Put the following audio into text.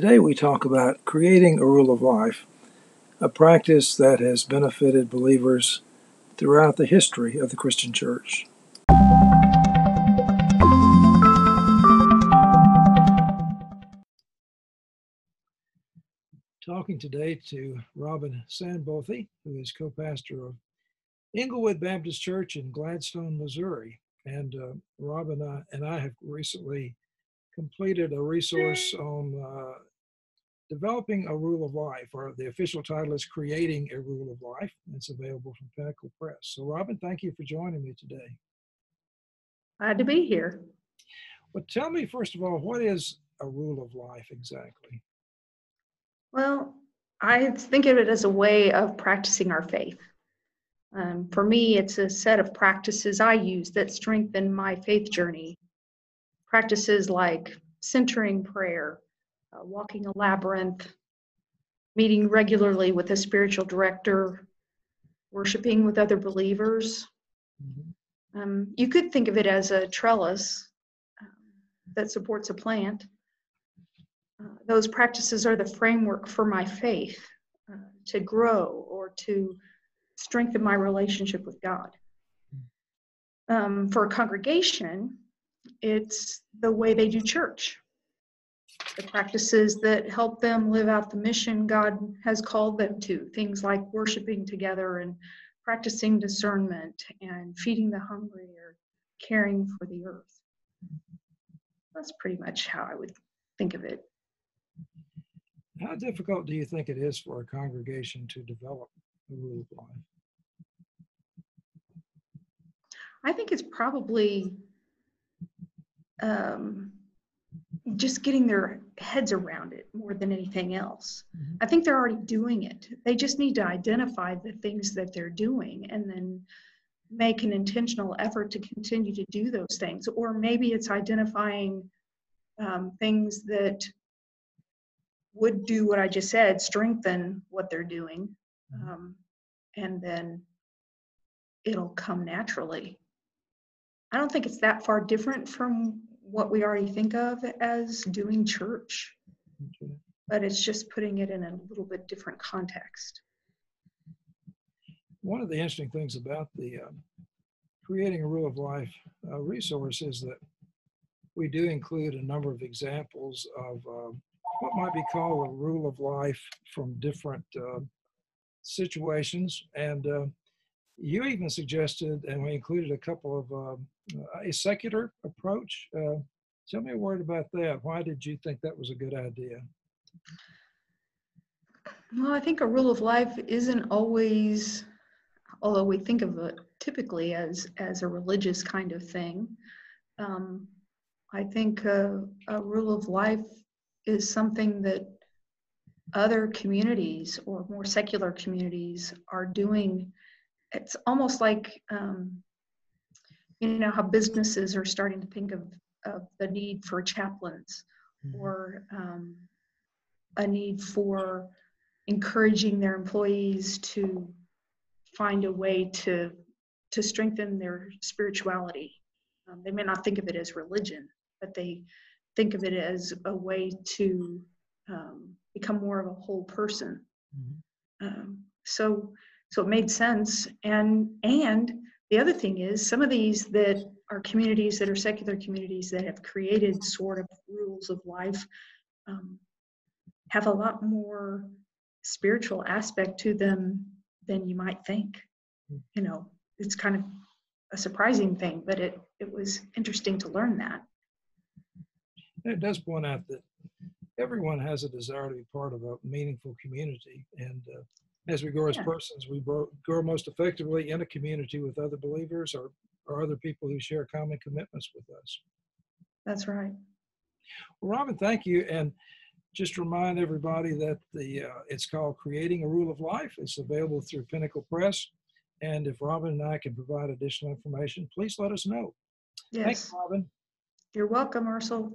Today we talk about creating a rule of life, a practice that has benefited believers throughout the history of the Christian church. Talking today to Robin Sandbothe, who is co pastor of Englewood Baptist Church in Gladstone, Missouri. And uh, Robin and I, and I have recently completed a resource on uh, developing a rule of life, or the official title is Creating a Rule of Life. It's available from Pinnacle Press. So, Robin, thank you for joining me today. Glad to be here. Well, tell me, first of all, what is a rule of life exactly? Well, I think of it as a way of practicing our faith. Um, for me, it's a set of practices I use that strengthen my faith journey practices like centering prayer, uh, walking a labyrinth, meeting regularly with a spiritual director, worshiping with other believers. Mm-hmm. Um, you could think of it as a trellis um, that supports a plant. Uh, those practices are the framework for my faith uh, to grow or to strengthen my relationship with God. Mm. Um, for a congregation, it's the way they do church, the practices that help them live out the mission God has called them to, things like worshiping together and practicing discernment and feeding the hungry or caring for the earth. That's pretty much how I would think of it. How difficult do you think it is for a congregation to develop a rule of life? I think it's probably um, just getting their heads around it more than anything else. Mm-hmm. I think they're already doing it. They just need to identify the things that they're doing and then make an intentional effort to continue to do those things. Or maybe it's identifying um, things that would do what I just said, strengthen what they're doing, mm-hmm. um, and then it'll come naturally. I don't think it's that far different from what we already think of as doing church, but it's just putting it in a little bit different context. One of the interesting things about the uh, Creating a Rule of Life uh, resource is that we do include a number of examples of uh, what might be called a rule of life from different uh, situations. And you even suggested, and we included a couple of um, a secular approach. Uh, tell me a word about that. Why did you think that was a good idea? Well, I think a rule of life isn't always, although we think of it typically as as a religious kind of thing. Um, I think a, a rule of life is something that other communities or more secular communities are doing it's almost like um, you know how businesses are starting to think of, of the need for chaplains mm-hmm. or um, a need for encouraging their employees to find a way to to strengthen their spirituality um, they may not think of it as religion but they think of it as a way to um, become more of a whole person mm-hmm. um, so so it made sense. And and the other thing is some of these that are communities that are secular communities that have created sort of rules of life um, have a lot more spiritual aspect to them than you might think. You know, it's kind of a surprising thing, but it it was interesting to learn that. It does point out that everyone has a desire to be part of a meaningful community, and uh, as we grow as yeah. persons, we grow most effectively in a community with other believers or, or other people who share common commitments with us. That's right. Well, Robin, thank you. And just remind everybody that the uh, it's called Creating a Rule of Life. It's available through Pinnacle Press. And if Robin and I can provide additional information, please let us know. Yes. Thanks, Robin. You're welcome, Ursula.